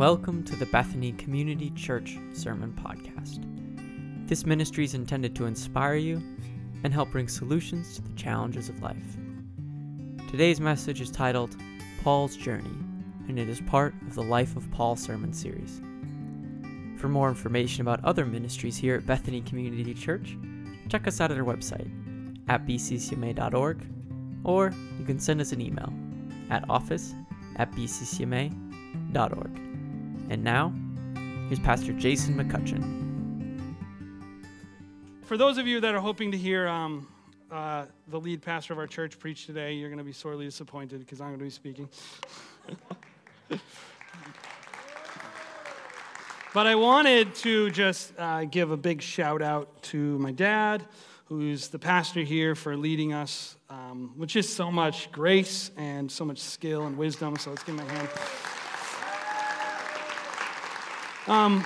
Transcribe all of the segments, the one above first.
Welcome to the Bethany Community Church Sermon Podcast. This ministry is intended to inspire you and help bring solutions to the challenges of life. Today's message is titled Paul's Journey, and it is part of the Life of Paul sermon series. For more information about other ministries here at Bethany Community Church, check us out at our website at bccma.org, or you can send us an email at office at bccma.org. And now, here's Pastor Jason McCutchen. For those of you that are hoping to hear um, uh, the lead pastor of our church preach today, you're going to be sorely disappointed because I'm going to be speaking. but I wanted to just uh, give a big shout out to my dad, who's the pastor here, for leading us um, with just so much grace and so much skill and wisdom. So let's give him a hand. Um,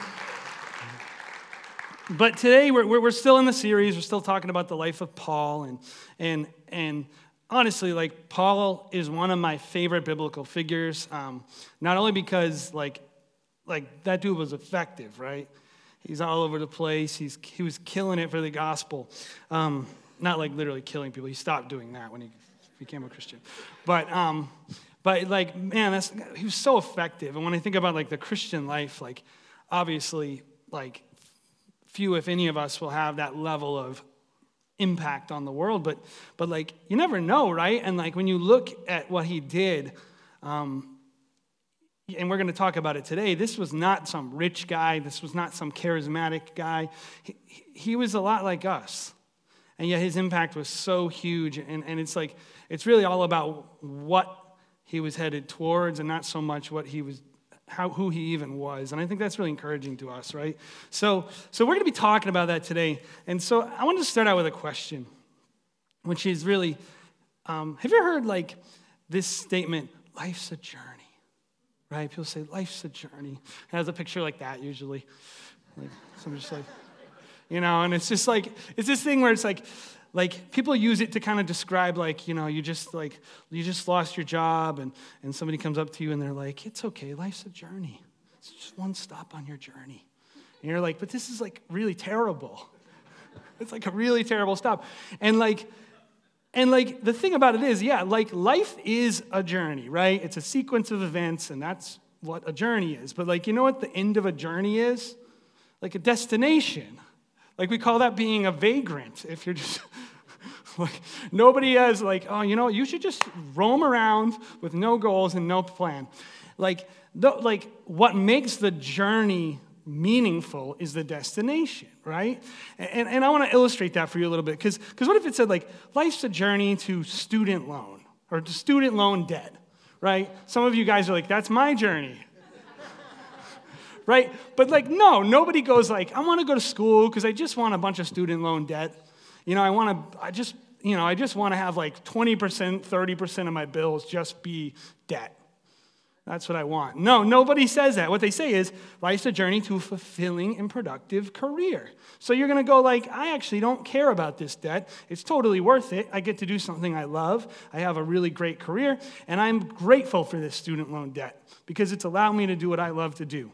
but today we're, we're still in the series. We're still talking about the life of Paul. And, and, and honestly, like, Paul is one of my favorite biblical figures. Um, not only because, like, like, that dude was effective, right? He's all over the place. He's, he was killing it for the gospel. Um, not like literally killing people. He stopped doing that when he became a Christian. But, um, but like, man, that's, he was so effective. And when I think about like the Christian life, like, obviously, like, few, if any of us, will have that level of impact on the world. But, but like, you never know, right? And like, when you look at what he did, um, and we're going to talk about it today. This was not some rich guy. This was not some charismatic guy. He, he was a lot like us. And yet his impact was so huge. And, and it's like, it's really all about what he was headed towards and not so much what he was how, who he even was. And I think that's really encouraging to us, right? So, so we're going to be talking about that today. And so I want to start out with a question, which is really um, have you heard like this statement, life's a journey? Right? People say, life's a journey. It has a picture like that usually. Like, so I'm just like, you know, and it's just like, it's this thing where it's like, like people use it to kind of describe like you know you just like you just lost your job and and somebody comes up to you and they're like it's okay life's a journey. It's just one stop on your journey. And you're like but this is like really terrible. It's like a really terrible stop. And like and like the thing about it is yeah like life is a journey right? It's a sequence of events and that's what a journey is. But like you know what the end of a journey is? Like a destination. Like we call that being a vagrant. If you're just like nobody is like, oh, you know, you should just roam around with no goals and no plan. Like, like what makes the journey meaningful is the destination, right? And, and I want to illustrate that for you a little bit because what if it said like life's a journey to student loan or to student loan debt, right? Some of you guys are like, that's my journey right? But like, no, nobody goes like, I want to go to school because I just want a bunch of student loan debt. You know, I want to, I just, you know, I just want to have like 20%, 30% of my bills just be debt. That's what I want. No, nobody says that. What they say is life's a journey to a fulfilling and productive career. So you're going to go like, I actually don't care about this debt. It's totally worth it. I get to do something I love. I have a really great career, and I'm grateful for this student loan debt because it's allowed me to do what I love to do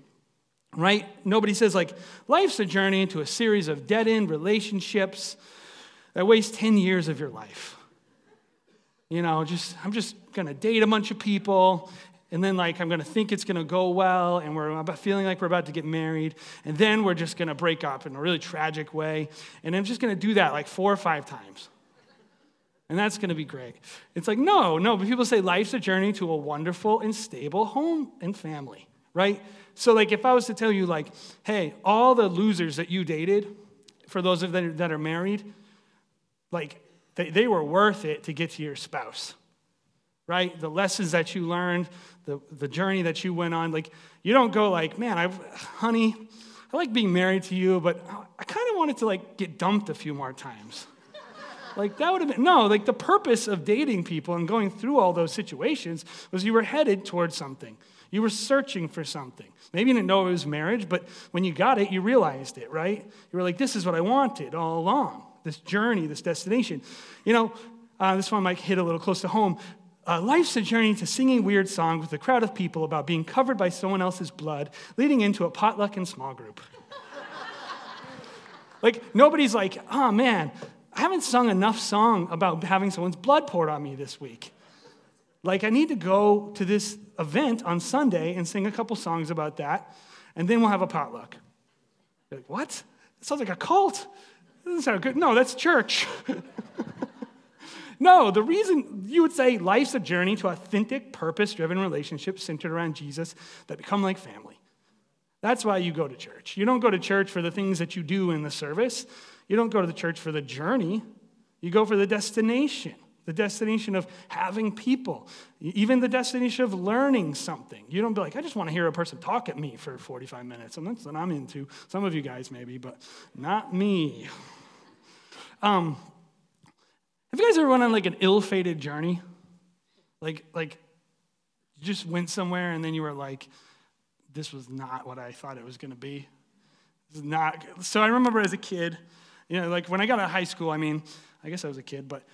right? Nobody says, like, life's a journey into a series of dead end relationships that waste 10 years of your life. You know, just, I'm just gonna date a bunch of people, and then, like, I'm gonna think it's gonna go well, and we're feeling like we're about to get married, and then we're just gonna break up in a really tragic way, and I'm just gonna do that like four or five times. And that's gonna be great. It's like, no, no, but people say life's a journey to a wonderful and stable home and family, right? So, like, if I was to tell you, like, hey, all the losers that you dated, for those of them that are married, like, they, they were worth it to get to your spouse, right? The lessons that you learned, the, the journey that you went on, like, you don't go like, man, I, honey, I like being married to you, but I kind of wanted to, like, get dumped a few more times. Like, that would have been, no, like, the purpose of dating people and going through all those situations was you were headed towards something. You were searching for something. Maybe you didn't know it was marriage, but when you got it, you realized it, right? You were like, this is what I wanted all along this journey, this destination. You know, uh, this one might hit a little close to home. Uh, life's a journey to singing weird songs with a crowd of people about being covered by someone else's blood, leading into a potluck and small group. like, nobody's like, oh man, I haven't sung enough song about having someone's blood poured on me this week. Like, I need to go to this event on Sunday and sing a couple songs about that, and then we'll have a potluck. You're like, what? Sounds like a cult. Doesn't sound good. No, that's church. no, the reason you would say life's a journey to authentic, purpose driven relationships centered around Jesus that become like family. That's why you go to church. You don't go to church for the things that you do in the service, you don't go to the church for the journey, you go for the destination the destination of having people, even the destination of learning something. You don't be like, I just want to hear a person talk at me for 45 minutes. And that's what I'm into. Some of you guys maybe, but not me. Um, have you guys ever went on like an ill-fated journey? Like, like you just went somewhere and then you were like, this was not what I thought it was going to be. This is not. So I remember as a kid, you know, like when I got out of high school, I mean, I guess I was a kid, but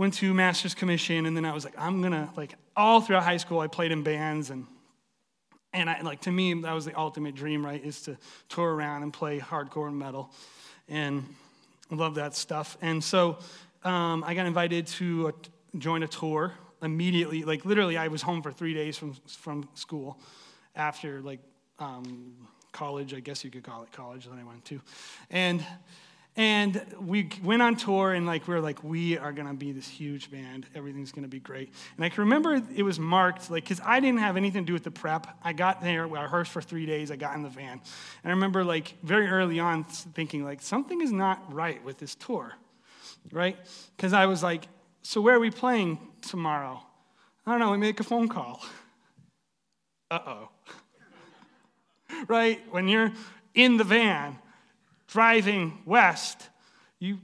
went to master's commission and then i was like i'm gonna like all throughout high school i played in bands and and i like to me that was the ultimate dream right is to tour around and play hardcore metal and love that stuff. And so um, i got invited to a, join a tour immediately like literally i was home for three days from from school after like um, college i guess you could call it college that i went to. And and we went on tour, and like we were like, we are gonna be this huge band. Everything's gonna be great. And I can remember it was marked like because I didn't have anything to do with the prep. I got there, I rehearsed for three days. I got in the van, and I remember like very early on thinking like something is not right with this tour, right? Because I was like, so where are we playing tomorrow? I don't know. We make a phone call. Uh oh. right when you're in the van driving west, you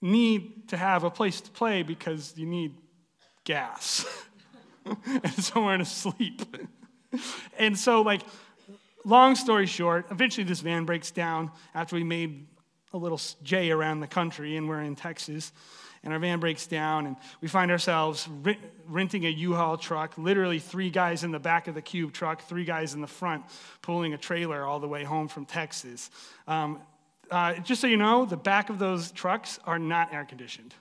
need to have a place to play because you need gas and somewhere to sleep. and so, like, long story short, eventually this van breaks down after we made a little J around the country and we're in Texas. And our van breaks down, and we find ourselves renting a U Haul truck, literally three guys in the back of the cube truck, three guys in the front, pulling a trailer all the way home from Texas. Um, uh, just so you know, the back of those trucks are not air conditioned.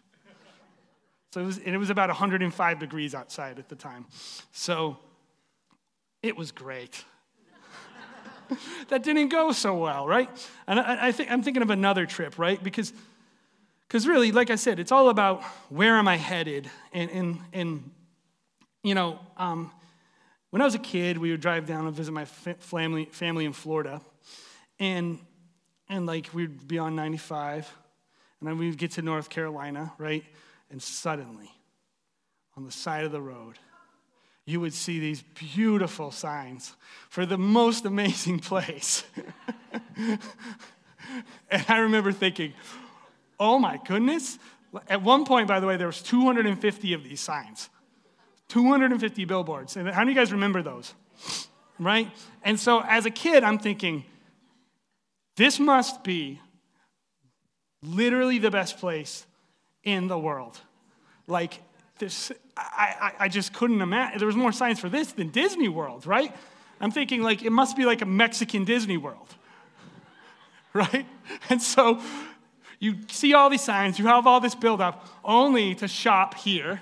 So it was, and it was about 105 degrees outside at the time. So it was great. that didn't go so well, right? And I, I think, I'm thinking of another trip, right? Because because really, like I said, it's all about where am I headed? And, and, and you know, um, when I was a kid, we would drive down and visit my family, family in Florida. And and like we'd be on 95, and then we'd get to North Carolina, right? And suddenly, on the side of the road, you would see these beautiful signs for the most amazing place. and I remember thinking, oh my goodness. At one point, by the way, there was 250 of these signs. 250 billboards. And how do you guys remember those? Right? And so as a kid, I'm thinking, this must be literally the best place in the world. Like, this, I, I, I just couldn't imagine. There was more science for this than Disney World, right? I'm thinking, like, it must be like a Mexican Disney World, right? And so you see all these signs, you have all this buildup, only to shop here.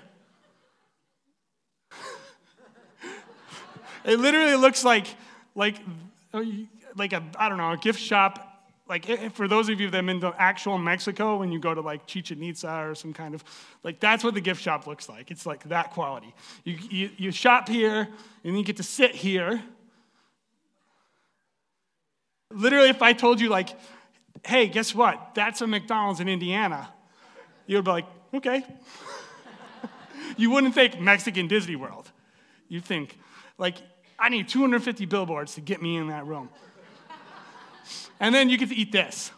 it literally looks like, like oh, like a, I don't know, a gift shop. Like eh, eh, for those of you that have been to actual Mexico, when you go to like Chichen Itza or some kind of, like that's what the gift shop looks like. It's like that quality. You, you, you shop here and you get to sit here. Literally, if I told you like, hey, guess what? That's a McDonald's in Indiana, you would be like, okay. you wouldn't think Mexican Disney World. You'd think, like, I need 250 billboards to get me in that room and then you get to eat this.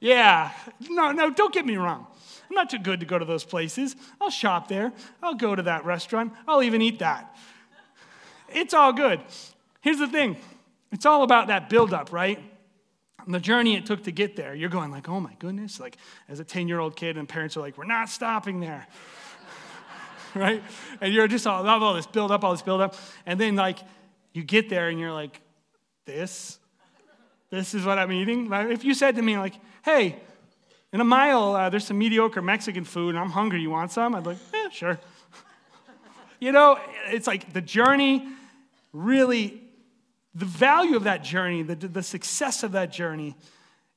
yeah, no, no, don't get me wrong. I'm not too good to go to those places. I'll shop there. I'll go to that restaurant. I'll even eat that. It's all good. Here's the thing it's all about that buildup, right? the journey it took to get there, you're going like, oh my goodness, like as a 10 year old kid, and parents are like, we're not stopping there. right? And you're just all, all this buildup, all this buildup. And then like you get there and you're like, this, this is what I'm eating. If you said to me like, hey, in a mile, uh, there's some mediocre Mexican food and I'm hungry, you want some? I'd be like, sure. you know, it's like the journey really the value of that journey, the, the success of that journey,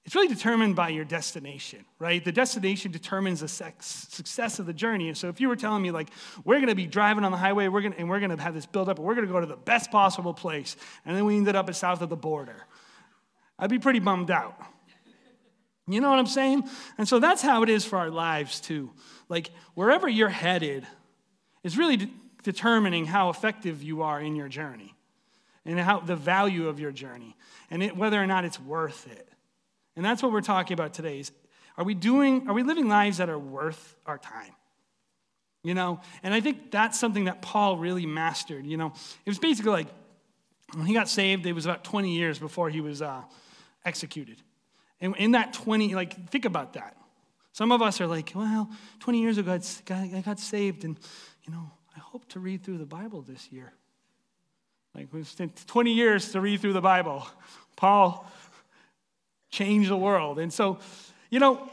it's really determined by your destination, right? The destination determines the success of the journey. And so if you were telling me, like, we're going to be driving on the highway, we're gonna, and we're going to have this build up, and we're going to go to the best possible place, and then we ended up at south of the border, I'd be pretty bummed out. You know what I'm saying? And so that's how it is for our lives, too. Like, wherever you're headed is really de- determining how effective you are in your journey and how the value of your journey and it, whether or not it's worth it. And that's what we're talking about today. Is, are we doing, are we living lives that are worth our time? You know, and I think that's something that Paul really mastered. You know, it was basically like when he got saved, it was about 20 years before he was uh, executed. And in that 20, like, think about that. Some of us are like, well, 20 years ago, I got saved, and, you know, I hope to read through the Bible this year. Like we've spent 20 years to read through the Bible. Paul changed the world. And so, you know,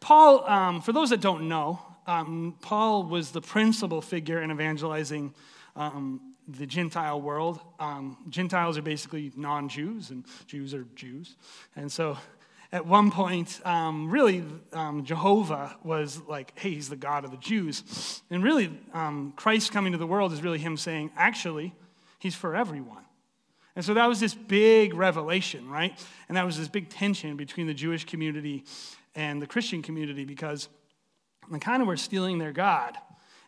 Paul, um, for those that don't know, um, Paul was the principal figure in evangelizing um, the Gentile world. Um, Gentiles are basically non Jews, and Jews are Jews. And so at one point, um, really, um, Jehovah was like, hey, he's the God of the Jews. And really, um, Christ coming to the world is really him saying, actually, He's for everyone. And so that was this big revelation, right? And that was this big tension between the Jewish community and the Christian community because they kind of were stealing their God.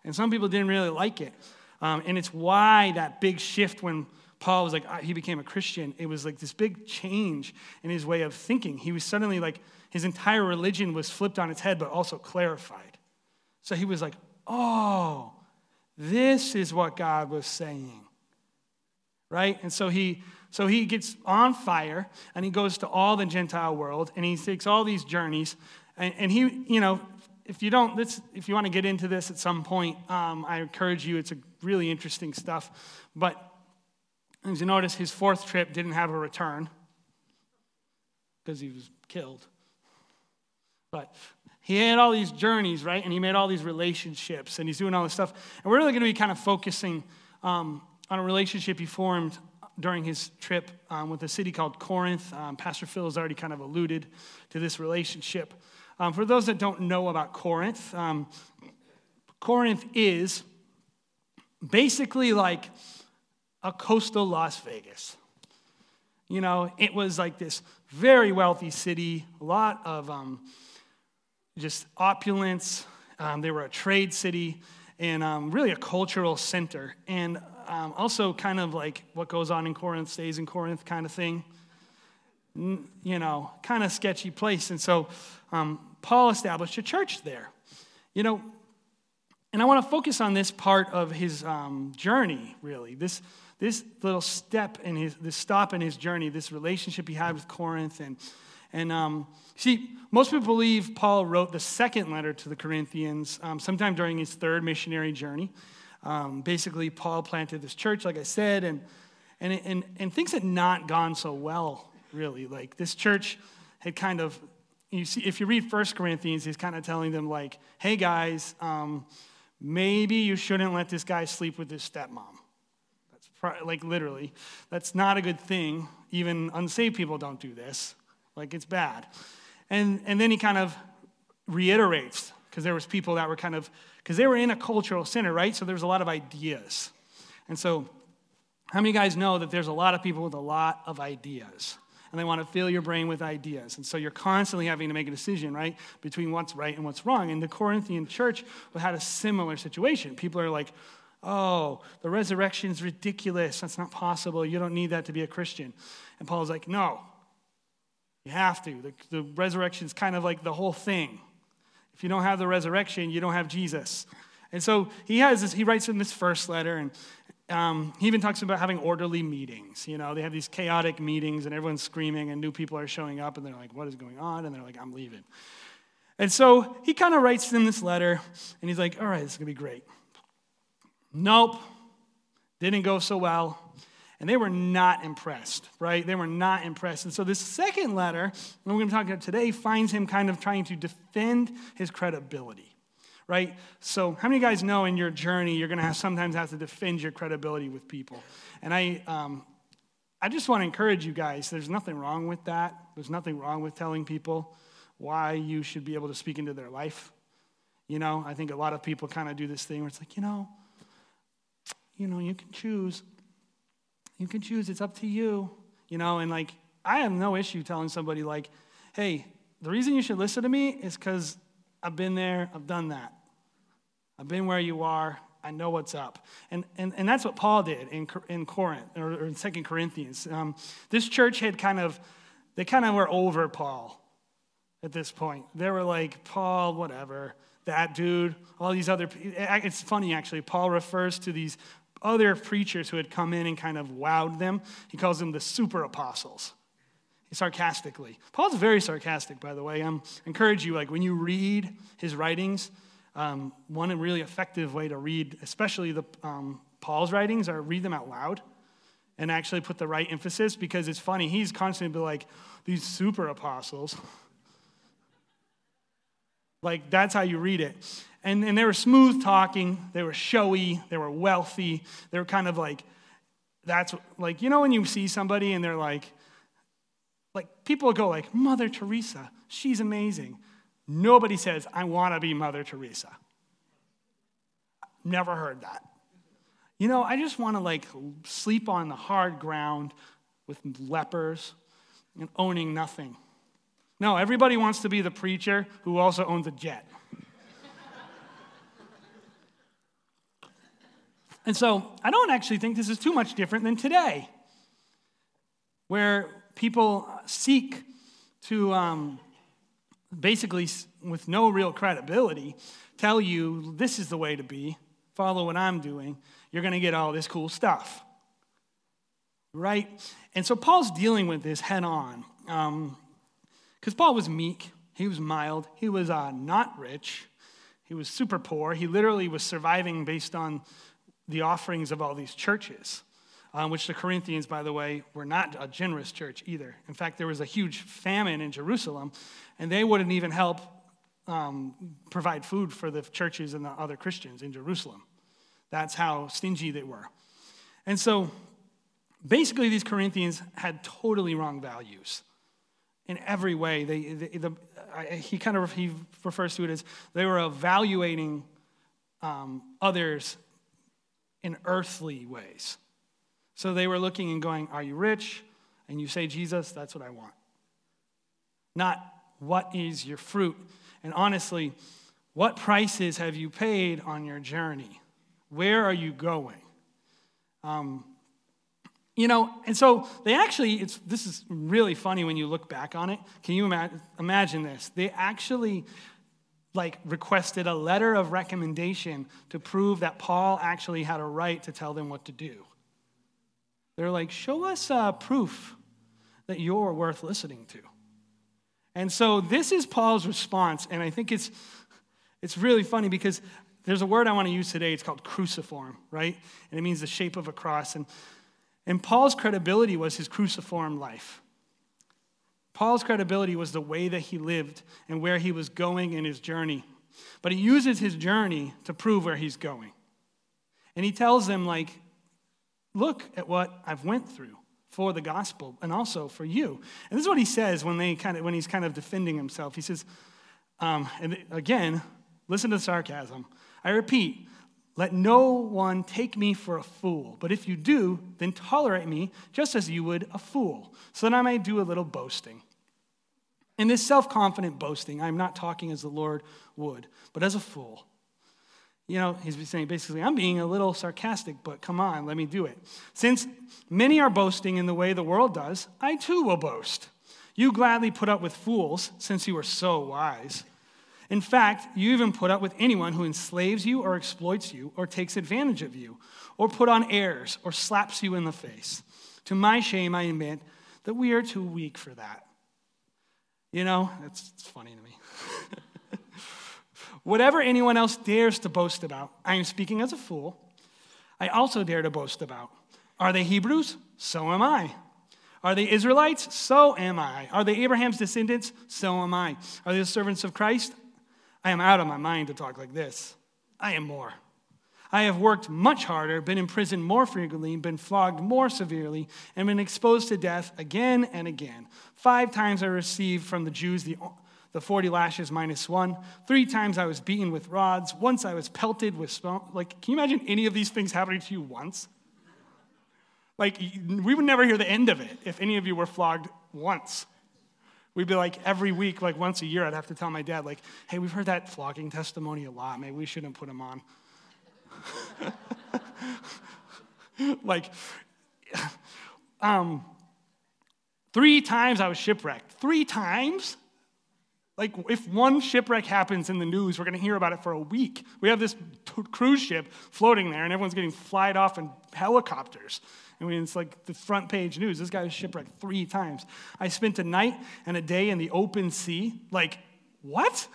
And some people didn't really like it. Um, and it's why that big shift when Paul was like, uh, he became a Christian, it was like this big change in his way of thinking. He was suddenly like, his entire religion was flipped on its head, but also clarified. So he was like, oh, this is what God was saying right? And so he so he gets on fire and he goes to all the Gentile world and he takes all these journeys. And, and he, you know, if you don't, this, if you want to get into this at some point, um, I encourage you. It's a really interesting stuff. But as you notice, his fourth trip didn't have a return because he was killed. But he had all these journeys, right? And he made all these relationships and he's doing all this stuff. And we're really going to be kind of focusing um, on a relationship he formed during his trip um, with a city called Corinth. Um, Pastor Phil has already kind of alluded to this relationship. Um, for those that don't know about Corinth, um, Corinth is basically like a coastal Las Vegas. You know, it was like this very wealthy city, a lot of um, just opulence. Um, they were a trade city and really a cultural center. And um, also kind of like what goes on in Corinth stays in Corinth kind of thing. You know, kind of sketchy place. And so um, Paul established a church there. You know, and I want to focus on this part of his um, journey, really. This, this little step in his, this stop in his journey, this relationship he had with Corinth. And, and um, see, most people believe Paul wrote the second letter to the Corinthians um, sometime during his third missionary journey. Um, basically, Paul planted this church, like I said, and, and, and, and things had not gone so well, really. Like, this church had kind of, you see, if you read First Corinthians, he's kind of telling them, like, hey, guys, um, maybe you shouldn't let this guy sleep with his stepmom. That's pro- like, literally. That's not a good thing. Even unsaved people don't do this. Like, it's bad. And, and then he kind of reiterates, because there was people that were kind of because they were in a cultural center, right? So there was a lot of ideas. And so, how many guys know that there's a lot of people with a lot of ideas? And they want to fill your brain with ideas. And so you're constantly having to make a decision, right, between what's right and what's wrong. And the Corinthian church had a similar situation. People are like, oh, the resurrection is ridiculous. That's not possible. You don't need that to be a Christian. And Paul's like, no, you have to. The, the resurrection is kind of like the whole thing. You don't have the resurrection, you don't have Jesus. And so he has this, he writes in this first letter, and, um, he even talks about having orderly meetings. You know, they have these chaotic meetings and everyone's screaming and new people are showing up and they're like, what is going on? And they're like, I'm leaving. And so he kind of writes them this letter and he's like, all right, this is going to be great. Nope, didn't go so well. And they were not impressed, right? They were not impressed. And so this second letter, and we're going to talk about today, finds him kind of trying to defend his credibility right? So, how many guys know in your journey you're going to have, sometimes have to defend your credibility with people? And I, um, I just want to encourage you guys. There's nothing wrong with that. There's nothing wrong with telling people why you should be able to speak into their life. You know, I think a lot of people kind of do this thing where it's like, you know, you know, you can choose. You can choose. It's up to you. You know, and like, I have no issue telling somebody like, hey, the reason you should listen to me is because I've been there, I've done that. I've been where you are, I know what's up. And, and, and that's what Paul did in, in Corinth, or, in Second Corinthians. Um, this church had kind of, they kind of were over Paul at this point. They were like, Paul, whatever, that dude, all these other, it's funny actually, Paul refers to these other preachers who had come in and kind of wowed them. He calls them the super apostles sarcastically. Paul's very sarcastic, by the way. I encourage you, like when you read his writings, um, one really effective way to read, especially the um, Paul's writings, are read them out loud and actually put the right emphasis because it's funny. He's constantly be like these super apostles. Like that's how you read it. And, and they were smooth talking, they were showy, they were wealthy, they were kind of like, that's like, you know, when you see somebody and they're like, like people go like, Mother Teresa, she's amazing. Nobody says, I want to be Mother Teresa. Never heard that. You know, I just want to like sleep on the hard ground with lepers and owning nothing. No, everybody wants to be the preacher who also owns a jet. and so I don't actually think this is too much different than today, where people seek to um, basically, with no real credibility, tell you this is the way to be, follow what I'm doing, you're going to get all this cool stuff. Right? And so Paul's dealing with this head on. Because Paul was meek, he was mild, he was uh, not rich, he was super poor. He literally was surviving based on the offerings of all these churches um, which the Corinthians, by the way, were not a generous church either. In fact, there was a huge famine in Jerusalem, and they wouldn't even help um, provide food for the churches and the other Christians in Jerusalem. That's how stingy they were. And so, basically, these Corinthians had totally wrong values in every way. They, they the, I, he kind of he refers to it as they were evaluating um, others in earthly ways. So they were looking and going, Are you rich? And you say, Jesus, that's what I want. Not, What is your fruit? And honestly, what prices have you paid on your journey? Where are you going? Um, you know, and so they actually, it's, this is really funny when you look back on it. Can you ima- imagine this? They actually like requested a letter of recommendation to prove that Paul actually had a right to tell them what to do. They're like, show us uh, proof that you're worth listening to. And so this is Paul's response, and I think it's, it's really funny because there's a word I want to use today. It's called cruciform, right? And it means the shape of a cross. And, and Paul's credibility was his cruciform life. Paul's credibility was the way that he lived and where he was going in his journey. But he uses his journey to prove where he's going. And he tells them, like, Look at what I've went through for the gospel and also for you. And this is what he says when, they kind of, when he's kind of defending himself. He says, um, and again, listen to the sarcasm. I repeat, let no one take me for a fool, but if you do, then tolerate me just as you would a fool, so that I may do a little boasting. In this self confident boasting, I'm not talking as the Lord would, but as a fool you know, he's saying basically, I'm being a little sarcastic, but come on, let me do it. Since many are boasting in the way the world does, I too will boast. You gladly put up with fools, since you are so wise. In fact, you even put up with anyone who enslaves you or exploits you or takes advantage of you or put on airs or slaps you in the face. To my shame, I admit that we are too weak for that. You know, it's, it's funny to me. Whatever anyone else dares to boast about, I am speaking as a fool. I also dare to boast about. Are they Hebrews? So am I. Are they Israelites? So am I. Are they Abraham's descendants? So am I. Are they the servants of Christ? I am out of my mind to talk like this. I am more. I have worked much harder, been imprisoned more frequently, been flogged more severely, and been exposed to death again and again. Five times I received from the Jews the, the 40 lashes minus one. Three times I was beaten with rods. Once I was pelted with stone. Like, can you imagine any of these things happening to you once? Like, we would never hear the end of it if any of you were flogged once. We'd be like, every week, like once a year, I'd have to tell my dad, like, hey, we've heard that flogging testimony a lot. Maybe we shouldn't put him on. like, um, three times I was shipwrecked. Three times? Like, if one shipwreck happens in the news, we're going to hear about it for a week. We have this t- cruise ship floating there, and everyone's getting flied off in helicopters. I mean, it's like the front page news. This guy was shipwrecked three times. I spent a night and a day in the open sea. Like, what?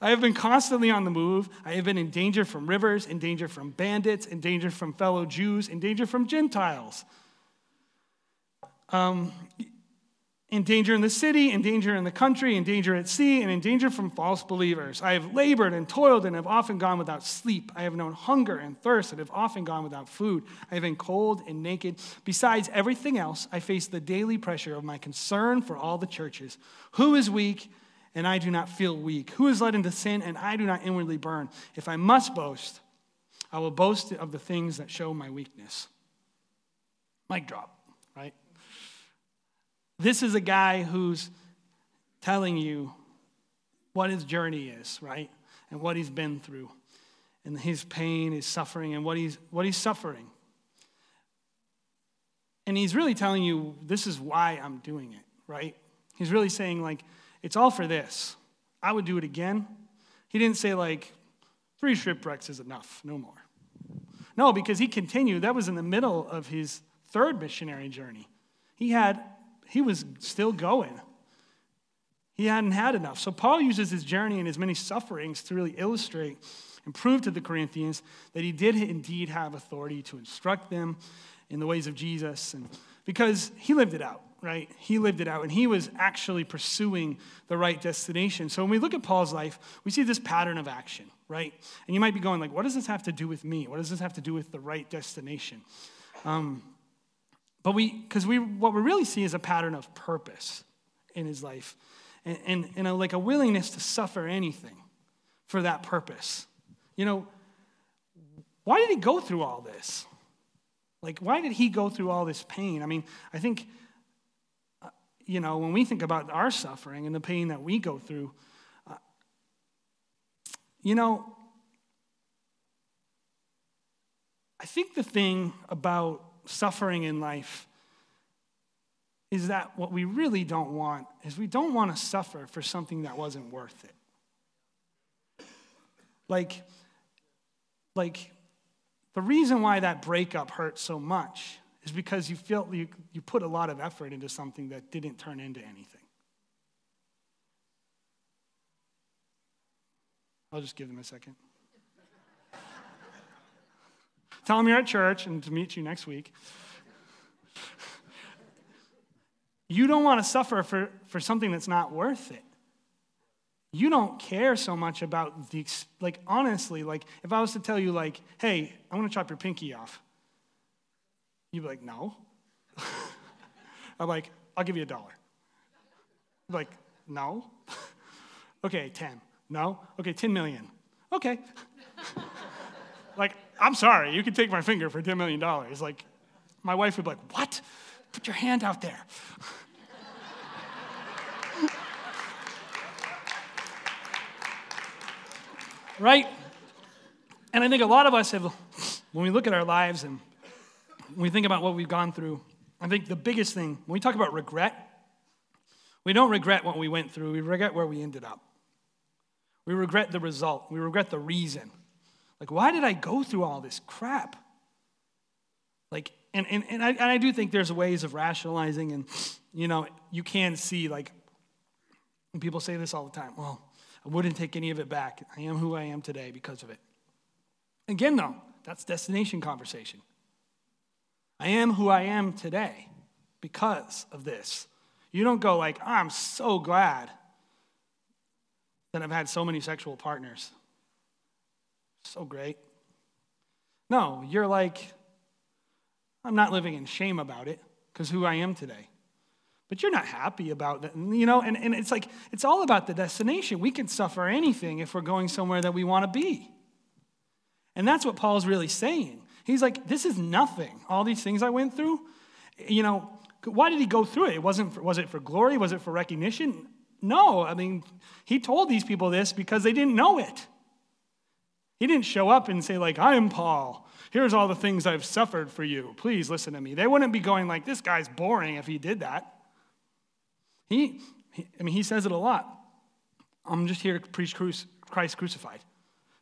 I have been constantly on the move. I have been in danger from rivers, in danger from bandits, in danger from fellow Jews, in danger from Gentiles. Um, in danger in the city, in danger in the country, in danger at sea, and in danger from false believers. I have labored and toiled and have often gone without sleep. I have known hunger and thirst and have often gone without food. I have been cold and naked. Besides everything else, I face the daily pressure of my concern for all the churches. Who is weak? and I do not feel weak? Who is led into sin, and I do not inwardly burn? If I must boast, I will boast of the things that show my weakness. Mic drop? This is a guy who's telling you what his journey is, right? And what he's been through, and his pain, his suffering, and what he's, what he's suffering. And he's really telling you, this is why I'm doing it, right? He's really saying, like, it's all for this. I would do it again. He didn't say, like, three shipwrecks is enough, no more. No, because he continued. That was in the middle of his third missionary journey. He had, he was still going. He hadn't had enough. So Paul uses his journey and his many sufferings to really illustrate and prove to the Corinthians that he did indeed have authority to instruct them in the ways of Jesus, and because he lived it out right? He lived it out and he was actually pursuing the right destination. So when we look at Paul's life, we see this pattern of action, right? And you might be going like, what does this have to do with me? What does this have to do with the right destination? Um, but we, because we, what we really see is a pattern of purpose in his life and, and, and a, like a willingness to suffer anything for that purpose. You know, why did he go through all this? Like, why did he go through all this pain? I mean, I think you know, when we think about our suffering and the pain that we go through, uh, you know, I think the thing about suffering in life is that what we really don't want is we don't want to suffer for something that wasn't worth it. Like, like the reason why that breakup hurt so much is because you feel you, you put a lot of effort into something that didn't turn into anything. I'll just give them a second. Tell them you're at church and to meet you next week. you don't want to suffer for, for something that's not worth it. You don't care so much about the, like, honestly, like, if I was to tell you, like, hey, I want to chop your pinky off, You'd be like, no. I'm like, I'll give you a dollar. Like, no. okay, 10. No? Okay, 10 million. Okay. like, I'm sorry, you can take my finger for $10 million. Like, my wife would be like, what? Put your hand out there. right? And I think a lot of us have, when we look at our lives and we think about what we've gone through, I think the biggest thing, when we talk about regret, we don't regret what we went through, we regret where we ended up. We regret the result. We regret the reason. Like, why did I go through all this crap? Like, and, and, and, I, and I do think there's ways of rationalizing, and, you know, you can see, like, people say this all the time well, I wouldn't take any of it back. I am who I am today because of it. Again, though, that's destination conversation. I am who I am today because of this. You don't go like, I'm so glad that I've had so many sexual partners. So great. No, you're like, I'm not living in shame about it because who I am today. But you're not happy about that. You know, and, and it's like, it's all about the destination. We can suffer anything if we're going somewhere that we want to be. And that's what Paul's really saying. He's like, this is nothing. All these things I went through, you know, why did he go through it? It wasn't for, was it for glory? Was it for recognition? No. I mean, he told these people this because they didn't know it. He didn't show up and say, like, I am Paul. Here's all the things I've suffered for you. Please listen to me. They wouldn't be going like, this guy's boring if he did that. He, he I mean, he says it a lot. I'm just here to preach Christ crucified.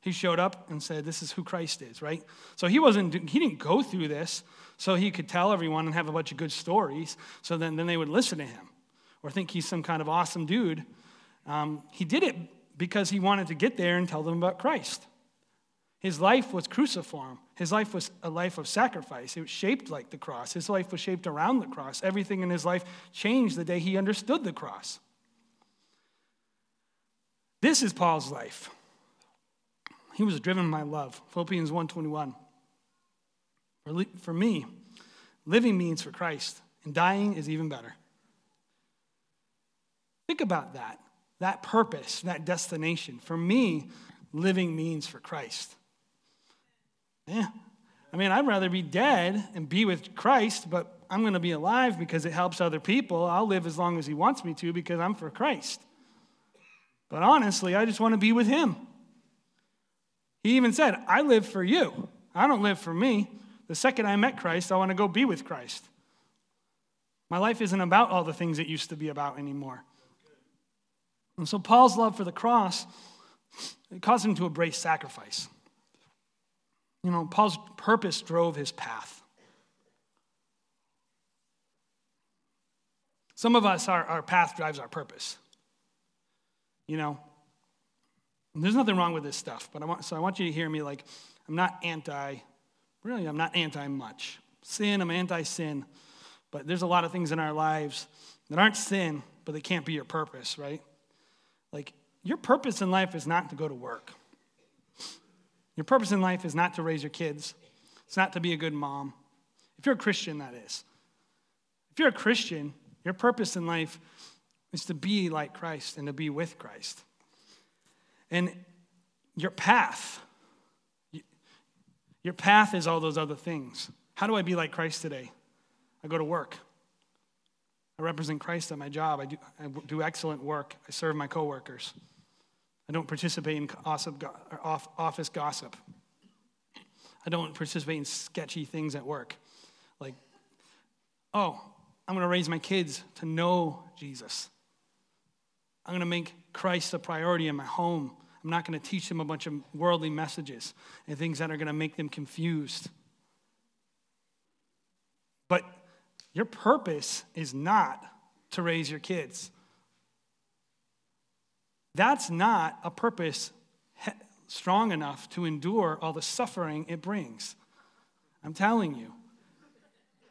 He showed up and said, This is who Christ is, right? So he wasn't, he didn't go through this so he could tell everyone and have a bunch of good stories so then, then they would listen to him or think he's some kind of awesome dude. Um, he did it because he wanted to get there and tell them about Christ. His life was cruciform. His life was a life of sacrifice. It was shaped like the cross. His life was shaped around the cross. Everything in his life changed the day he understood the cross. This is Paul's life. He was driven by love. Philippians 1:21. For, me, living means for Christ, and dying is even better. Think about that. That purpose, that destination. For me, living means for Christ. Yeah. I mean, I'd rather be dead and be with Christ, but I'm going to be alive because it helps other people. I'll live as long as He wants me to because I'm for Christ. But honestly, I just want to be with Him. He even said, I live for you. I don't live for me. The second I met Christ, I want to go be with Christ. My life isn't about all the things it used to be about anymore. And so Paul's love for the cross it caused him to embrace sacrifice. You know, Paul's purpose drove his path. Some of us, our, our path drives our purpose. You know, there's nothing wrong with this stuff, but I want, so I want you to hear me like, I'm not anti, really, I'm not anti much. Sin, I'm anti sin. But there's a lot of things in our lives that aren't sin, but they can't be your purpose, right? Like, your purpose in life is not to go to work. Your purpose in life is not to raise your kids, it's not to be a good mom. If you're a Christian, that is. If you're a Christian, your purpose in life is to be like Christ and to be with Christ. And your path, your path is all those other things. How do I be like Christ today? I go to work. I represent Christ at my job. I do, I do excellent work. I serve my coworkers. I don't participate in office gossip. I don't participate in sketchy things at work. Like, oh, I'm going to raise my kids to know Jesus. I'm going to make Christ a priority in my home. I'm not going to teach them a bunch of worldly messages and things that are going to make them confused. But your purpose is not to raise your kids. That's not a purpose strong enough to endure all the suffering it brings. I'm telling you.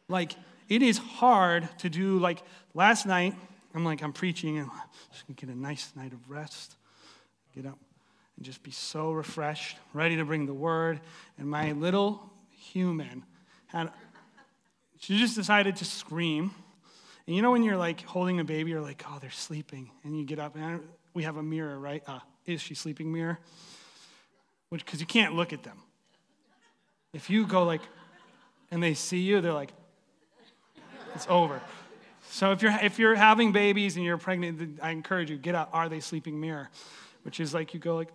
Like, it is hard to do, like, last night, I'm like, I'm preaching and just gonna get a nice night of rest. Get up and just be so refreshed, ready to bring the word. And my little human had, she just decided to scream. And you know when you're like holding a baby, you're like, oh, they're sleeping. And you get up, and we have a mirror, right? Uh, is she sleeping mirror? Which, because you can't look at them. If you go like, and they see you, they're like, it's over. So if you're, if you're having babies and you're pregnant, I encourage you, get out, are they sleeping mirror? Which is like you go like,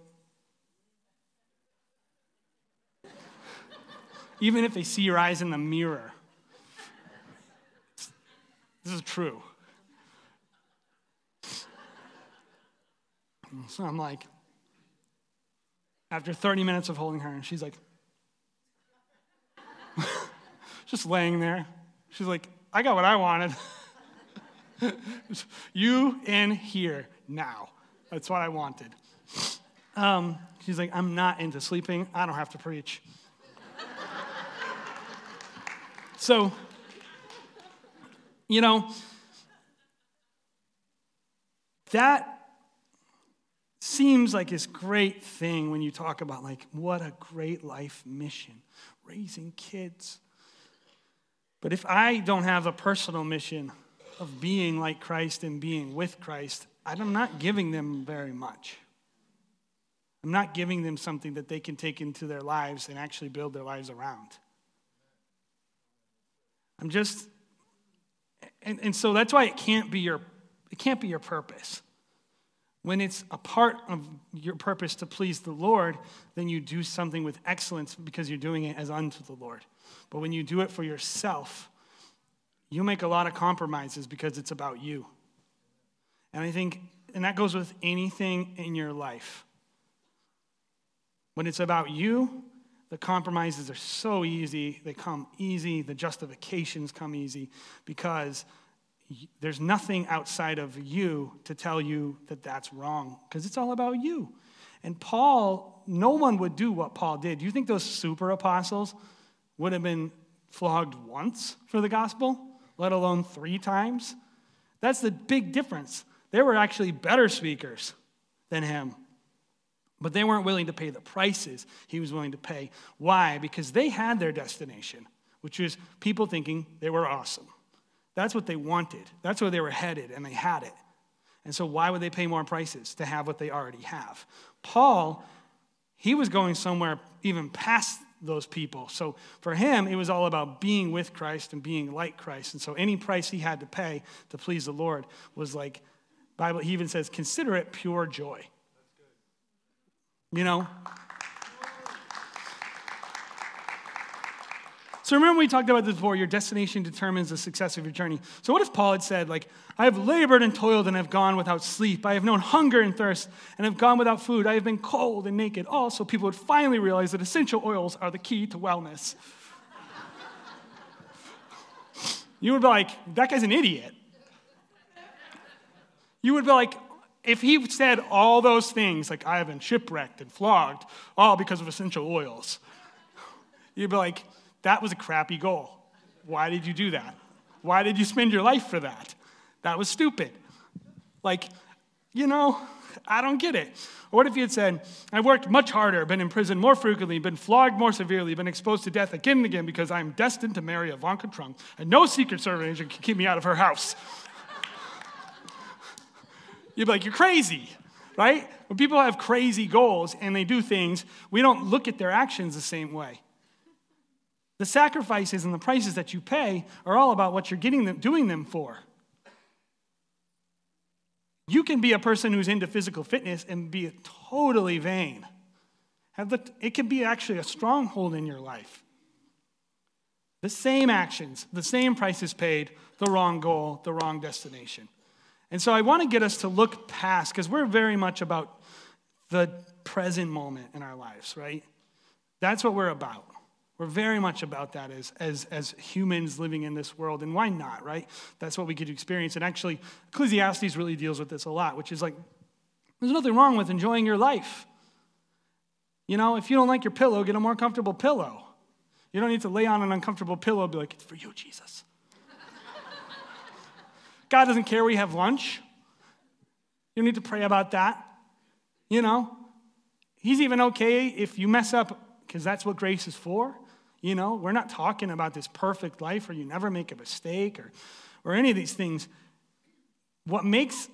even if they see your eyes in the mirror. This is true. So I'm like, after 30 minutes of holding her. And she's like, just laying there. She's like, I got what I wanted. you in here now. That's what I wanted. Um, she's like, I'm not into sleeping. I don't have to preach. so, you know, that seems like this great thing when you talk about like what a great life mission raising kids. But if i don't have a personal mission of being like christ and being with christ i'm not giving them very much. I'm not giving them something that they can take into their lives and actually build their lives around. I'm just and, and so that's why it can't be your it can't be your purpose when it's a part of your purpose to please the Lord, then you do something with excellence because you're doing it as unto the Lord. But when you do it for yourself, you make a lot of compromises because it's about you. And I think, and that goes with anything in your life. When it's about you, the compromises are so easy. They come easy. The justifications come easy because there's nothing outside of you to tell you that that's wrong because it's all about you. And Paul, no one would do what Paul did. Do you think those super apostles would have been flogged once for the gospel, let alone three times? That's the big difference. They were actually better speakers than him. But they weren't willing to pay the prices he was willing to pay. Why? Because they had their destination, which was people thinking they were awesome. That's what they wanted. That's where they were headed, and they had it. And so, why would they pay more prices to have what they already have? Paul, he was going somewhere even past those people. So, for him, it was all about being with Christ and being like Christ. And so, any price he had to pay to please the Lord was like, Bible, he even says, consider it pure joy. You know? So remember we talked about this before, your destination determines the success of your journey. So what if Paul had said, like, I have labored and toiled and have gone without sleep. I have known hunger and thirst and have gone without food. I have been cold and naked. Oh, also, people would finally realize that essential oils are the key to wellness. you would be like, that guy's an idiot. You would be like, if he said all those things, like I have been shipwrecked and flogged, all because of essential oils, you'd be like, that was a crappy goal. Why did you do that? Why did you spend your life for that? That was stupid. Like, you know, I don't get it. Or what if you had said, I worked much harder, been in prison more frequently, been flogged more severely, been exposed to death again and again because I am destined to marry Ivanka Trump, and no Secret Service agent can keep me out of her house. You'd be like, you're crazy, right? When people have crazy goals and they do things, we don't look at their actions the same way. The sacrifices and the prices that you pay are all about what you're getting them, doing them for. You can be a person who's into physical fitness and be totally vain. Have the, it can be actually a stronghold in your life. The same actions, the same prices paid, the wrong goal, the wrong destination. And so I want to get us to look past, because we're very much about the present moment in our lives, right? That's what we're about. We're very much about that as, as, as humans living in this world. And why not, right? That's what we get to experience. And actually, Ecclesiastes really deals with this a lot, which is like, there's nothing wrong with enjoying your life. You know, if you don't like your pillow, get a more comfortable pillow. You don't need to lay on an uncomfortable pillow and be like, it's for you, Jesus. God doesn't care we have lunch. You don't need to pray about that. You know, He's even okay if you mess up because that's what grace is for. You know, we're not talking about this perfect life where you never make a mistake or, or any of these things. What makes,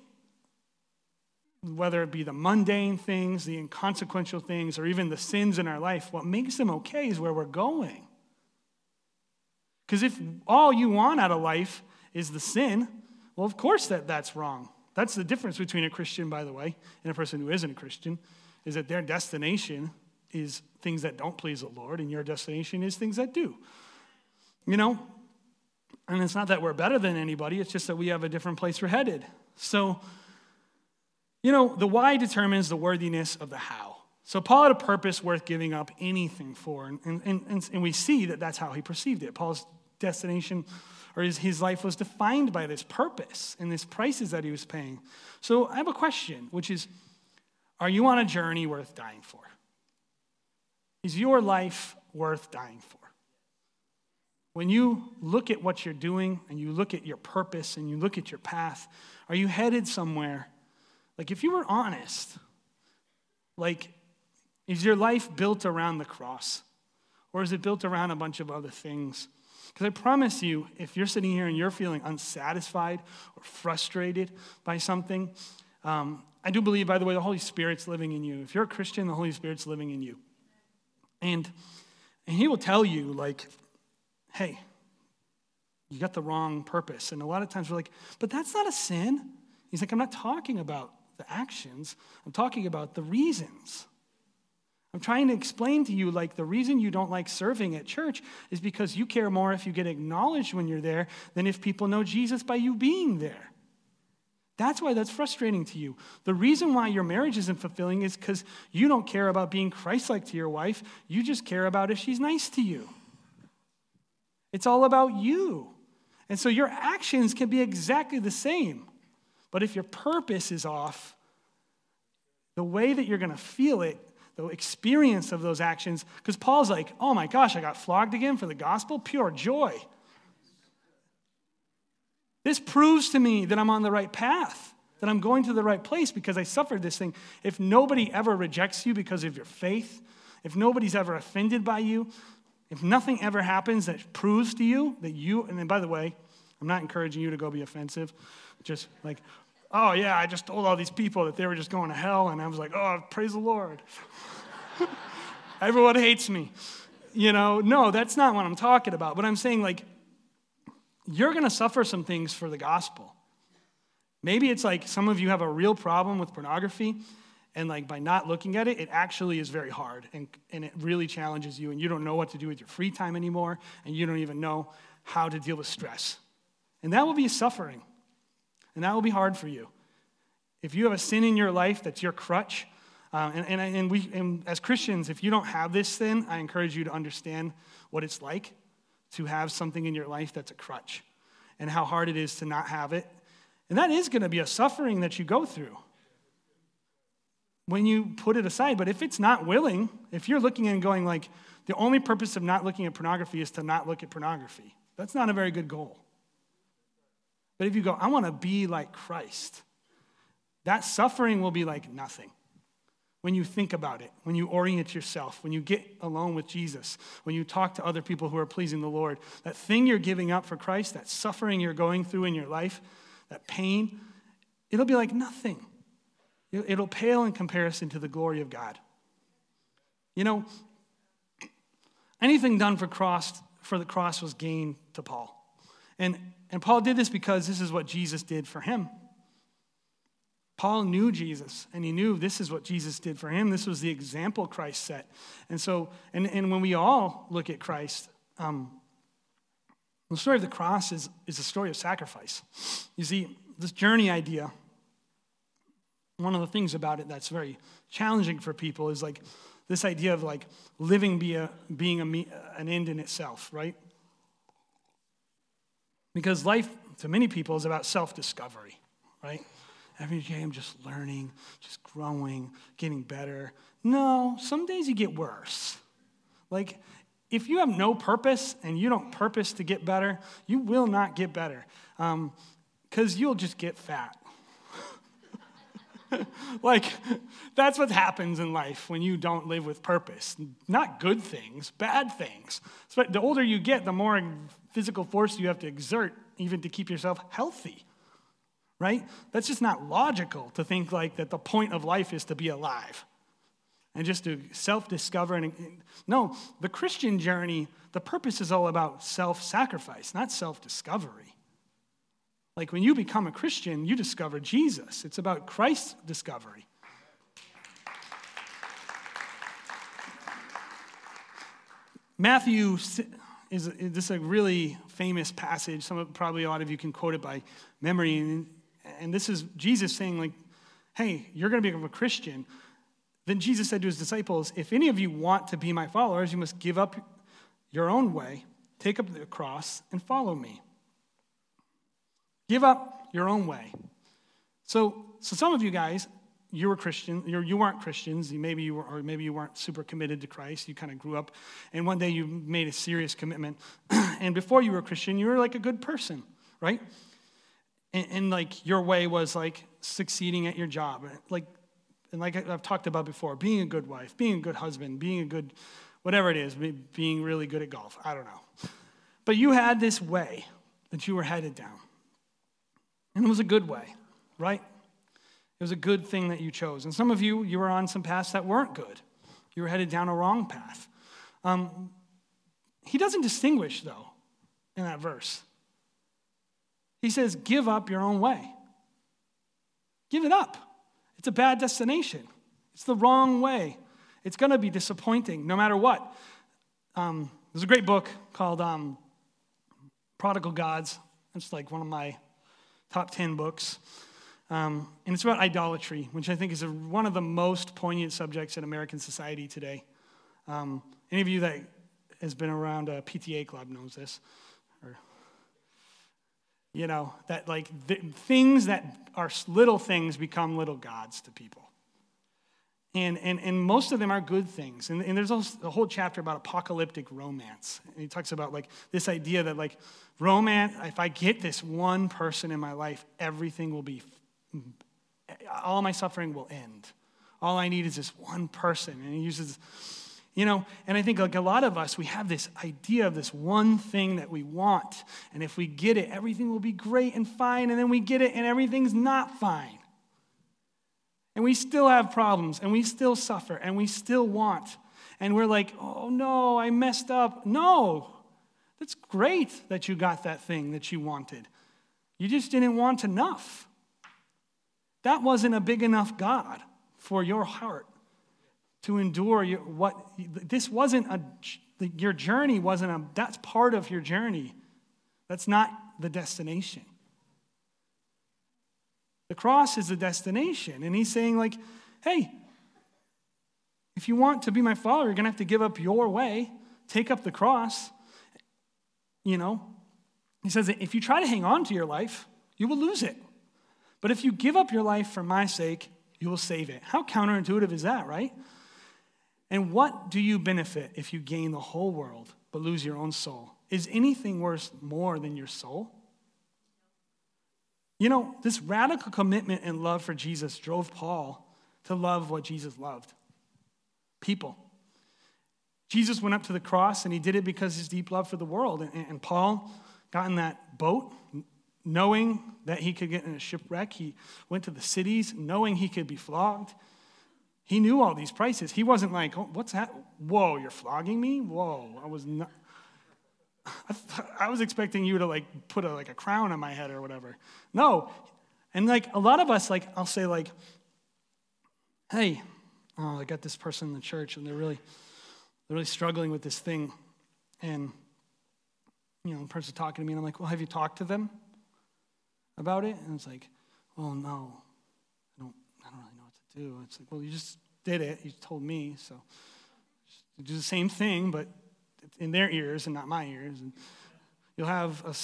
whether it be the mundane things, the inconsequential things, or even the sins in our life, what makes them okay is where we're going. Because if all you want out of life is the sin, well, of course that, that's wrong. That's the difference between a Christian, by the way, and a person who isn't a Christian, is that their destination is things that don't please the Lord, and your destination is things that do. You know? And it's not that we're better than anybody, it's just that we have a different place we're headed. So, you know, the why determines the worthiness of the how. So Paul had a purpose worth giving up anything for. And, and, and, and we see that that's how he perceived it. Paul's destination or his, his life was defined by this purpose and this prices that he was paying. So I have a question, which is Are you on a journey worth dying for? Is your life worth dying for? When you look at what you're doing and you look at your purpose and you look at your path, are you headed somewhere? Like, if you were honest, like, is your life built around the cross? Or is it built around a bunch of other things? Because I promise you, if you're sitting here and you're feeling unsatisfied or frustrated by something, um, I do believe, by the way, the Holy Spirit's living in you. If you're a Christian, the Holy Spirit's living in you. And, and He will tell you, like, hey, you got the wrong purpose. And a lot of times we're like, but that's not a sin. He's like, I'm not talking about the actions, I'm talking about the reasons. I'm trying to explain to you like the reason you don't like serving at church is because you care more if you get acknowledged when you're there than if people know Jesus by you being there. That's why that's frustrating to you. The reason why your marriage isn't fulfilling is because you don't care about being Christ like to your wife. You just care about if she's nice to you. It's all about you. And so your actions can be exactly the same. But if your purpose is off, the way that you're going to feel it, the experience of those actions, because Paul's like, oh my gosh, I got flogged again for the gospel, pure joy. This proves to me that I'm on the right path, that I'm going to the right place because I suffered this thing. If nobody ever rejects you because of your faith, if nobody's ever offended by you, if nothing ever happens that proves to you that you, and then by the way, I'm not encouraging you to go be offensive. Just like, oh yeah, I just told all these people that they were just going to hell, and I was like, oh, praise the Lord. Everyone hates me. You know, no, that's not what I'm talking about. But I'm saying, like, you're going to suffer some things for the gospel. Maybe it's like some of you have a real problem with pornography, and like by not looking at it, it actually is very hard and, and it really challenges you, and you don't know what to do with your free time anymore, and you don't even know how to deal with stress. And that will be suffering, and that will be hard for you. If you have a sin in your life that's your crutch, um, and, and, and, we, and as Christians, if you don't have this sin, I encourage you to understand what it's like to have something in your life that's a crutch and how hard it is to not have it. And that is going to be a suffering that you go through when you put it aside. But if it's not willing, if you're looking and going like, the only purpose of not looking at pornography is to not look at pornography, that's not a very good goal. But if you go, I want to be like Christ, that suffering will be like nothing. When you think about it, when you orient yourself, when you get alone with Jesus, when you talk to other people who are pleasing the Lord, that thing you're giving up for Christ, that suffering you're going through in your life, that pain, it'll be like nothing. It'll pale in comparison to the glory of God. You know, anything done for cross for the cross was gain to Paul. And, and Paul did this because this is what Jesus did for him. Paul knew Jesus, and he knew this is what Jesus did for him. This was the example Christ set. And so, and, and when we all look at Christ, um, the story of the cross is, is a story of sacrifice. You see, this journey idea one of the things about it that's very challenging for people is like this idea of like living be a, being a, an end in itself, right? Because life to many people is about self discovery, right? Every day I'm just learning, just growing, getting better. No, some days you get worse. Like, if you have no purpose and you don't purpose to get better, you will not get better because um, you'll just get fat. like, that's what happens in life when you don't live with purpose. Not good things, bad things. But the older you get, the more physical force you have to exert even to keep yourself healthy. Right? That's just not logical to think like that the point of life is to be alive and just to self discover. And no, the Christian journey, the purpose is all about self sacrifice, not self discovery. Like when you become a Christian, you discover Jesus. It's about Christ's discovery. Matthew is, this is a really famous passage. Some of, probably a lot of you can quote it by memory. And, and this is Jesus saying, like, hey, you're going to become a Christian. Then Jesus said to his disciples, If any of you want to be my followers, you must give up your own way, take up the cross, and follow me. Give up your own way. So, so some of you guys, you were Christian, you're, you weren't Christians, maybe you were, or maybe you weren't super committed to Christ. You kind of grew up, and one day you made a serious commitment. and before you were a Christian, you were like a good person, right? And, and like your way was like succeeding at your job, like, and like I've talked about before, being a good wife, being a good husband, being a good, whatever it is, being really good at golf. I don't know. But you had this way that you were headed down, and it was a good way, right? It was a good thing that you chose. And some of you, you were on some paths that weren't good. You were headed down a wrong path. Um, he doesn't distinguish, though, in that verse. He says, Give up your own way. Give it up. It's a bad destination, it's the wrong way. It's going to be disappointing no matter what. Um, there's a great book called um, Prodigal Gods. It's like one of my top 10 books. Um, and it's about idolatry, which I think is a, one of the most poignant subjects in American society today. Um, any of you that has been around a PTA club knows this. You know, that like things that are little things become little gods to people. And, and, and most of them are good things. And, and there's a whole chapter about apocalyptic romance. And he talks about like this idea that like romance, if I get this one person in my life, everything will be all my suffering will end. All I need is this one person. And he uses, you know, and I think like a lot of us, we have this idea of this one thing that we want. And if we get it, everything will be great and fine. And then we get it and everything's not fine. And we still have problems and we still suffer and we still want. And we're like, oh no, I messed up. No, that's great that you got that thing that you wanted. You just didn't want enough. That wasn't a big enough God for your heart to endure your, what this wasn't a your journey wasn't a that's part of your journey. That's not the destination. The cross is the destination. And he's saying like hey if you want to be my follower you're going to have to give up your way. Take up the cross you know. He says if you try to hang on to your life you will lose it. But if you give up your life for my sake, you will save it. How counterintuitive is that, right? And what do you benefit if you gain the whole world but lose your own soul? Is anything worth more than your soul? You know, this radical commitment and love for Jesus drove Paul to love what Jesus loved people. Jesus went up to the cross and he did it because his deep love for the world. And, and Paul got in that boat knowing that he could get in a shipwreck. He went to the cities, knowing he could be flogged. He knew all these prices. He wasn't like, oh, what's that? Whoa, you're flogging me? Whoa, I was not. I was expecting you to like put a, like a crown on my head or whatever. No. And like a lot of us, like I'll say like, hey, oh, I got this person in the church and they're really, they're really struggling with this thing. And, you know, the person's talking to me and I'm like, well, have you talked to them? about it? And it's like, well, no, I don't, I don't really know what to do. It's like, well, you just did it. You told me, so do the same thing, but in their ears and not my ears. And you'll have a,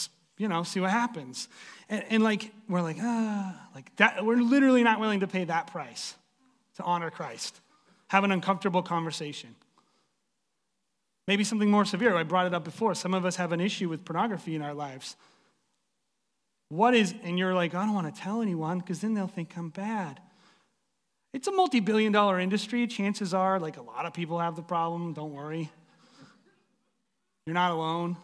you know, see what happens. And, and like, we're like, ah, like that, we're literally not willing to pay that price to honor Christ. Have an uncomfortable conversation. Maybe something more severe. I brought it up before. Some of us have an issue with pornography in our lives. What is, and you're like, I don't want to tell anyone because then they'll think I'm bad. It's a multi billion dollar industry. Chances are, like, a lot of people have the problem. Don't worry. You're not alone.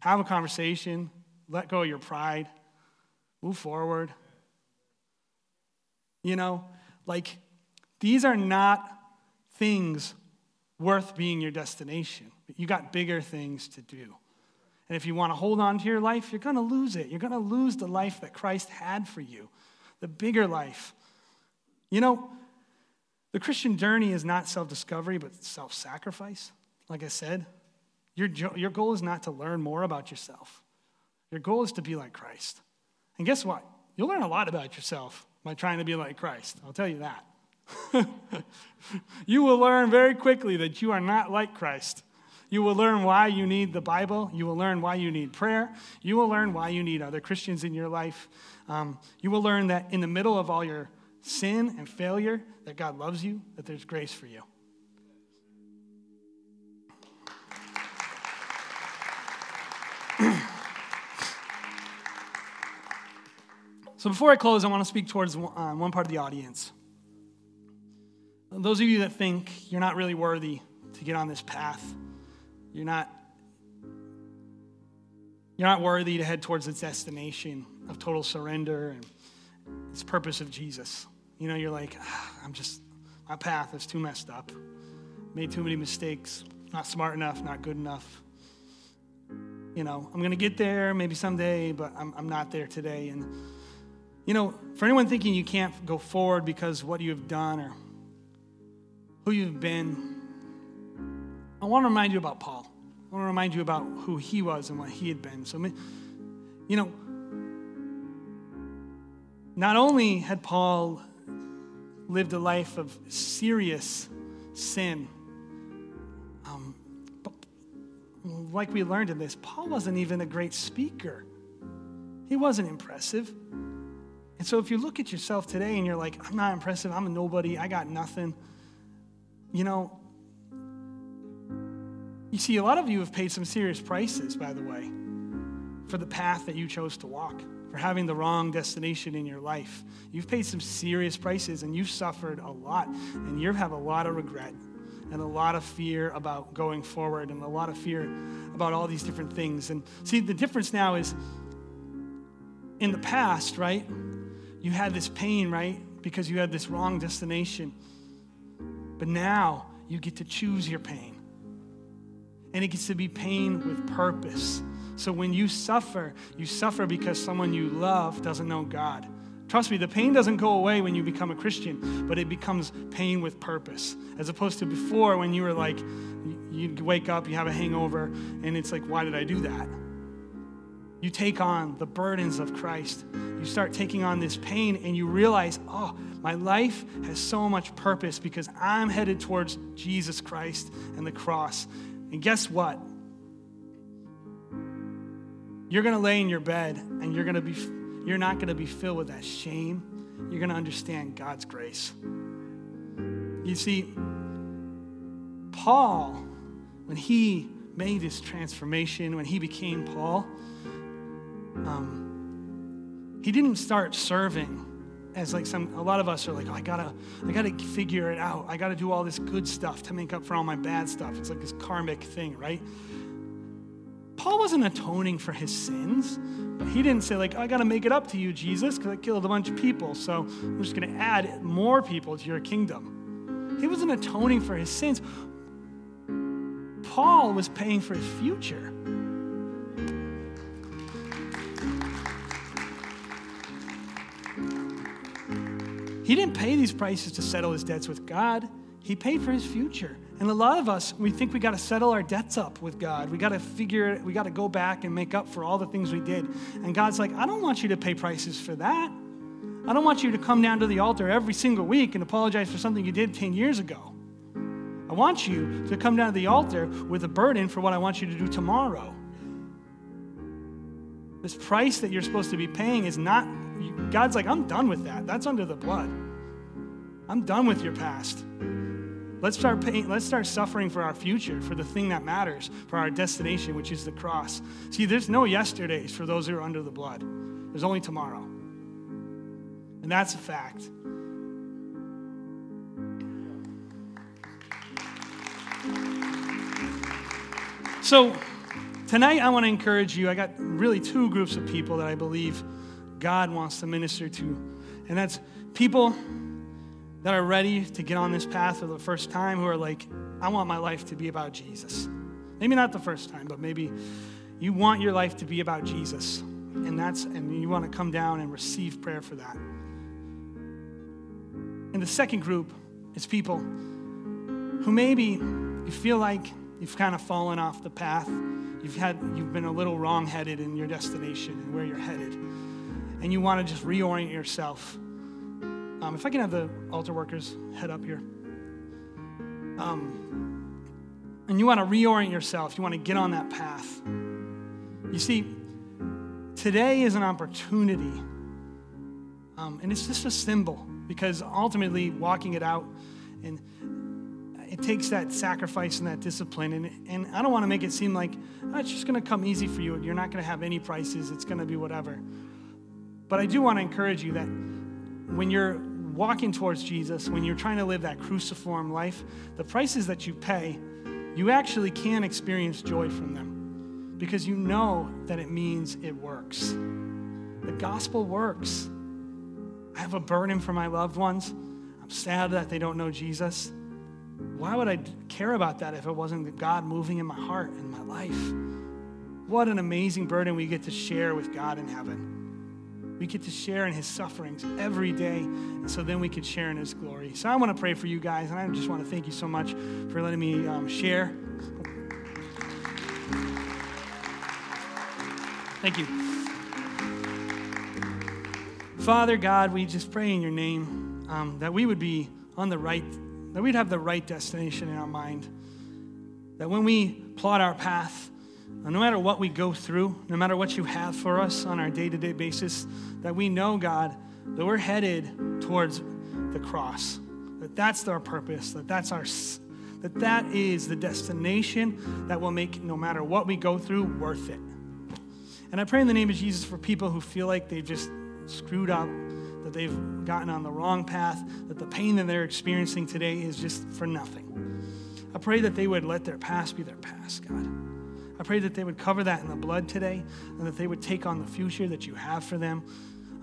Have a conversation. Let go of your pride. Move forward. You know, like, these are not things worth being your destination. You got bigger things to do. And if you want to hold on to your life, you're going to lose it. You're going to lose the life that Christ had for you, the bigger life. You know, the Christian journey is not self discovery, but self sacrifice. Like I said, your, your goal is not to learn more about yourself, your goal is to be like Christ. And guess what? You'll learn a lot about yourself by trying to be like Christ. I'll tell you that. you will learn very quickly that you are not like Christ. You will learn why you need the Bible. You will learn why you need prayer. You will learn why you need other Christians in your life. Um, you will learn that in the middle of all your sin and failure, that God loves you, that there's grace for you. so before I close, I want to speak towards uh, one part of the audience. Those of you that think you're not really worthy to get on this path, you're not, you're not worthy to head towards its destination of total surrender and its purpose of Jesus. You know, you're like, ah, I'm just, my path is too messed up. Made too many mistakes. Not smart enough, not good enough. You know, I'm going to get there maybe someday, but I'm, I'm not there today. And, you know, for anyone thinking you can't go forward because what you have done or who you've been, I want to remind you about Paul. I want to remind you about who he was and what he had been. So, you know, not only had Paul lived a life of serious sin, um, but like we learned in this, Paul wasn't even a great speaker. He wasn't impressive. And so if you look at yourself today and you're like, I'm not impressive, I'm a nobody, I got nothing, you know, you see, a lot of you have paid some serious prices, by the way, for the path that you chose to walk, for having the wrong destination in your life. You've paid some serious prices and you've suffered a lot, and you have a lot of regret and a lot of fear about going forward and a lot of fear about all these different things. And see, the difference now is in the past, right? You had this pain, right? Because you had this wrong destination. But now you get to choose your pain. And it gets to be pain with purpose. So when you suffer, you suffer because someone you love doesn't know God. Trust me, the pain doesn't go away when you become a Christian, but it becomes pain with purpose. As opposed to before when you were like, you wake up, you have a hangover, and it's like, why did I do that? You take on the burdens of Christ. You start taking on this pain, and you realize, oh, my life has so much purpose because I'm headed towards Jesus Christ and the cross. And guess what? You're going to lay in your bed and you're going to be you're not going to be filled with that shame. You're going to understand God's grace. You see, Paul, when he made his transformation, when he became Paul, um, he didn't start serving as like some a lot of us are like oh, i gotta i gotta figure it out i gotta do all this good stuff to make up for all my bad stuff it's like this karmic thing right paul wasn't atoning for his sins he didn't say like i gotta make it up to you jesus because i killed a bunch of people so i'm just gonna add more people to your kingdom he wasn't atoning for his sins paul was paying for his future He didn't pay these prices to settle his debts with God. He paid for his future. And a lot of us, we think we got to settle our debts up with God. We got to figure, we got to go back and make up for all the things we did. And God's like, I don't want you to pay prices for that. I don't want you to come down to the altar every single week and apologize for something you did 10 years ago. I want you to come down to the altar with a burden for what I want you to do tomorrow. This price that you're supposed to be paying is not, God's like, I'm done with that. That's under the blood. I'm done with your past. Let's start paying, let's start suffering for our future, for the thing that matters, for our destination, which is the cross. See, there's no yesterdays for those who are under the blood. There's only tomorrow. And that's a fact. So, tonight I want to encourage you. I got really two groups of people that I believe God wants to minister to. And that's people that are ready to get on this path for the first time who are like, I want my life to be about Jesus. Maybe not the first time, but maybe you want your life to be about Jesus. And that's and you want to come down and receive prayer for that. And the second group is people who maybe you feel like you've kind of fallen off the path. You've had you've been a little wrong-headed in your destination and where you're headed. And you want to just reorient yourself Um, if I can have the altar workers head up here. Um, and you want to reorient yourself, you want to get on that path. You see, today is an opportunity, um, and it's just a symbol because ultimately walking it out and it takes that sacrifice and that discipline and, and i don't want to make it seem like oh, it's just going to come easy for you you're not going to have any prices it's going to be whatever but i do want to encourage you that when you're walking towards jesus when you're trying to live that cruciform life the prices that you pay you actually can experience joy from them because you know that it means it works the gospel works I have a burden for my loved ones. I'm sad that they don't know Jesus. Why would I care about that if it wasn't God moving in my heart and my life? What an amazing burden we get to share with God in heaven. We get to share in his sufferings every day, and so then we could share in his glory. So I want to pray for you guys, and I just want to thank you so much for letting me um, share. Thank you. Father God, we just pray in your name um, that we would be on the right, that we'd have the right destination in our mind. That when we plot our path, no matter what we go through, no matter what you have for us on our day to day basis, that we know, God, that we're headed towards the cross. That that's our purpose, that that's our that that is the destination that will make no matter what we go through worth it. And I pray in the name of Jesus for people who feel like they've just screwed up, that they've gotten on the wrong path, that the pain that they're experiencing today is just for nothing. I pray that they would let their past be their past, God. I pray that they would cover that in the blood today and that they would take on the future that you have for them.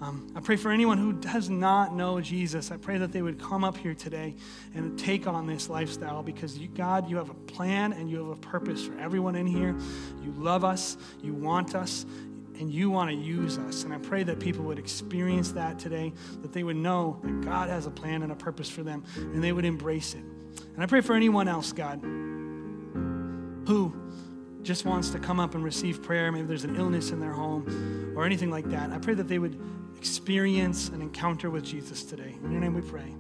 Um, I pray for anyone who does not know Jesus. I pray that they would come up here today and take on this lifestyle because, you, God, you have a plan and you have a purpose for everyone in here. You love us, you want us, and you want to use us. And I pray that people would experience that today, that they would know that God has a plan and a purpose for them, and they would embrace it. And I pray for anyone else, God, who just wants to come up and receive prayer. Maybe there's an illness in their home or anything like that. I pray that they would experience an encounter with Jesus today. In your name we pray.